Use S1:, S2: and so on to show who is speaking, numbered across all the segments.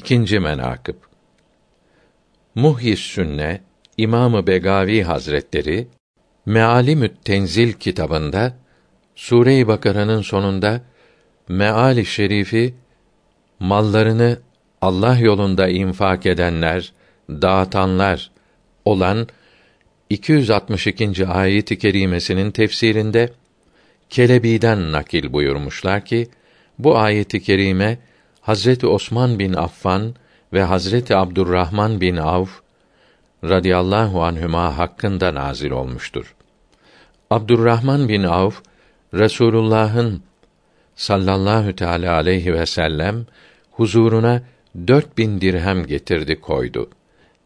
S1: İkinci menakıb Muhyis Sünne İmamı Begavi Hazretleri Mealimü't Tenzil kitabında Sure-i Bakara'nın sonunda meali şerifi mallarını Allah yolunda infak edenler, dağıtanlar olan 262. ayet-i kerimesinin tefsirinde Kelebi'den nakil buyurmuşlar ki bu ayeti kerime Hazreti Osman bin Affan ve Hazreti Abdurrahman bin Avf radıyallahu anhüma hakkında nazil olmuştur. Abdurrahman bin Avf Resulullah'ın sallallahu teala aleyhi ve sellem huzuruna dört bin dirhem getirdi koydu.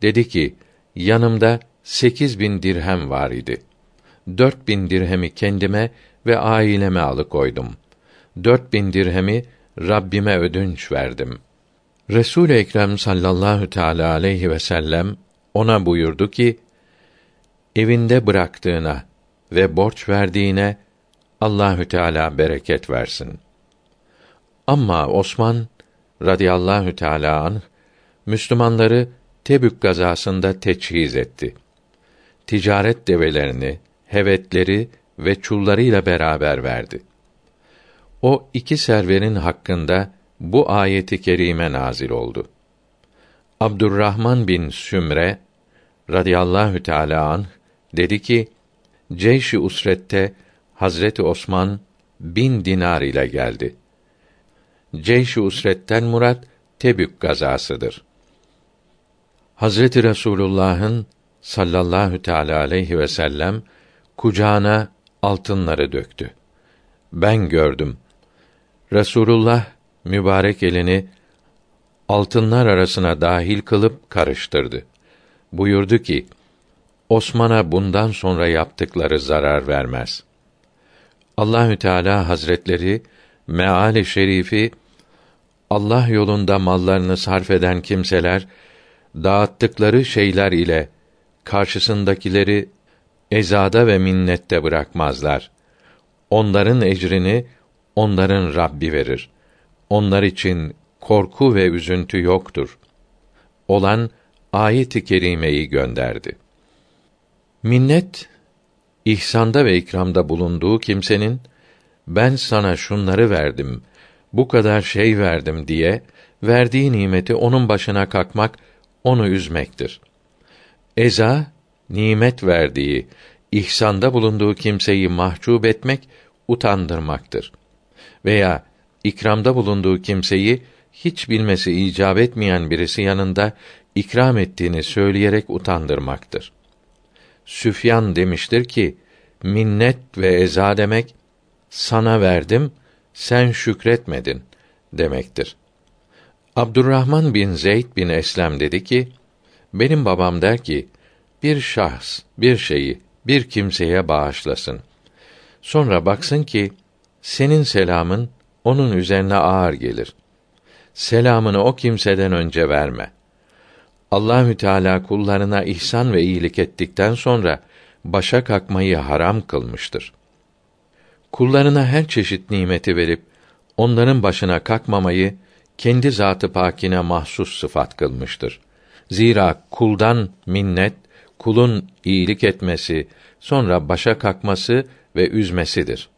S1: Dedi ki, yanımda sekiz bin dirhem var idi. Dört bin dirhemi kendime ve aileme alıkoydum. Dört bin dirhemi Rabbime ödünç verdim. Resul Ekrem sallallahu teala aleyhi ve sellem ona buyurdu ki: Evinde bıraktığına ve borç verdiğine Allahü Teala bereket versin. Ama Osman radıyallahu teala anh Müslümanları Tebük gazasında teçhiz etti. Ticaret develerini, hevetleri ve çullarıyla beraber verdi. O iki serverin hakkında bu ayeti kerime nazil oldu. Abdurrahman bin Sümre radıyallahu teala anh dedi ki: Ceyş-i Usret'te Hazreti Osman bin dinar ile geldi. Ceyş-i Usret'ten murat Tebük gazasıdır. Hazreti Resulullah'ın sallallahu teala aleyhi ve sellem kucağına altınları döktü. Ben gördüm. Resulullah mübarek elini altınlar arasına dahil kılıp karıştırdı. Buyurdu ki: Osman'a bundan sonra yaptıkları zarar vermez. Allahü Teala Hazretleri meali şerifi Allah yolunda mallarını sarf eden kimseler dağıttıkları şeyler ile karşısındakileri ezada ve minnette bırakmazlar. Onların ecrini onların Rabbi verir. Onlar için korku ve üzüntü yoktur. Olan ayet-i kerimeyi gönderdi. Minnet ihsanda ve ikramda bulunduğu kimsenin ben sana şunları verdim, bu kadar şey verdim diye verdiği nimeti onun başına kakmak, onu üzmektir. Eza nimet verdiği, ihsanda bulunduğu kimseyi mahcup etmek, utandırmaktır. Veya ikramda bulunduğu kimseyi hiç bilmesi icap etmeyen birisi yanında ikram ettiğini söyleyerek utandırmaktır. Süfyan demiştir ki, minnet ve eza demek, sana verdim, sen şükretmedin demektir. Abdurrahman bin Zeyd bin Eslem dedi ki, benim babam der ki, bir şahs bir şeyi bir kimseye bağışlasın. Sonra baksın ki senin selamın onun üzerine ağır gelir. Selamını o kimseden önce verme. Allahü Teala kullarına ihsan ve iyilik ettikten sonra başa kalkmayı haram kılmıştır. Kullarına her çeşit nimeti verip onların başına kalkmamayı kendi zatı pakine mahsus sıfat kılmıştır. Zira kuldan minnet kulun iyilik etmesi, sonra başa kalkması ve üzmesidir.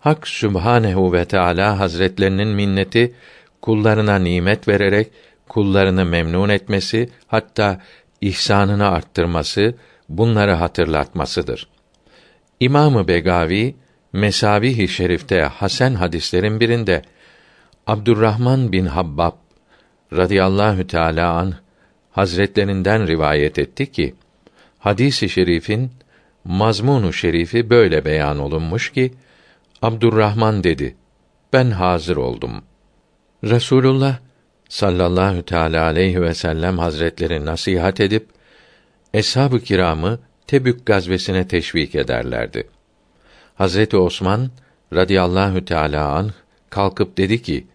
S1: Hak Sübhanehu ve Teala Hazretlerinin minneti kullarına nimet vererek kullarını memnun etmesi, hatta ihsanını arttırması, bunları hatırlatmasıdır. İmamı Begavi Mesabih-i Şerif'te Hasan hadislerin birinde Abdurrahman bin Habbab radıyallahu teala an Hazretlerinden rivayet etti ki hadisi şerifin mazmunu şerifi böyle beyan olunmuş ki Abdurrahman dedi: Ben hazır oldum. Resulullah sallallahu teala aleyhi ve sellem hazretleri nasihat edip eshab-ı kiramı Tebük gazvesine teşvik ederlerdi. Hazreti Osman radıyallahu teala an kalkıp dedi ki: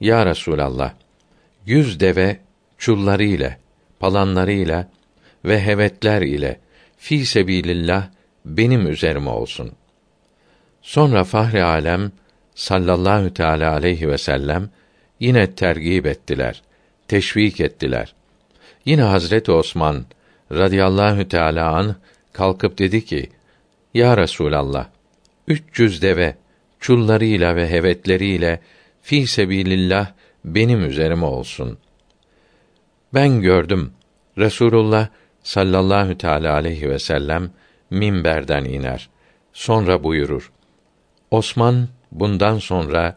S1: Ya Resulallah, yüz deve çulları ile, palanları ile ve hevetler ile fi sebilillah benim üzerime olsun. Sonra Fahri Alem sallallahu teala aleyhi ve sellem yine tergib ettiler. teşvik ettiler. Yine Hazreti Osman radıyallahu teala an kalkıp dedi ki: Ya Resulallah, 300 deve çullarıyla ve hevetleriyle fi sebilillah benim üzerime olsun. Ben gördüm Resulullah sallallahu teala aleyhi ve sellem minberden iner. Sonra buyurur: Osman bundan sonra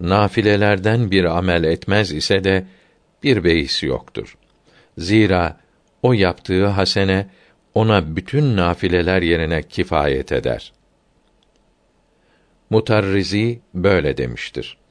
S1: nafilelerden bir amel etmez ise de bir beis yoktur. Zira o yaptığı hasene ona bütün nafileler yerine kifayet eder. Mutarrizi böyle demiştir.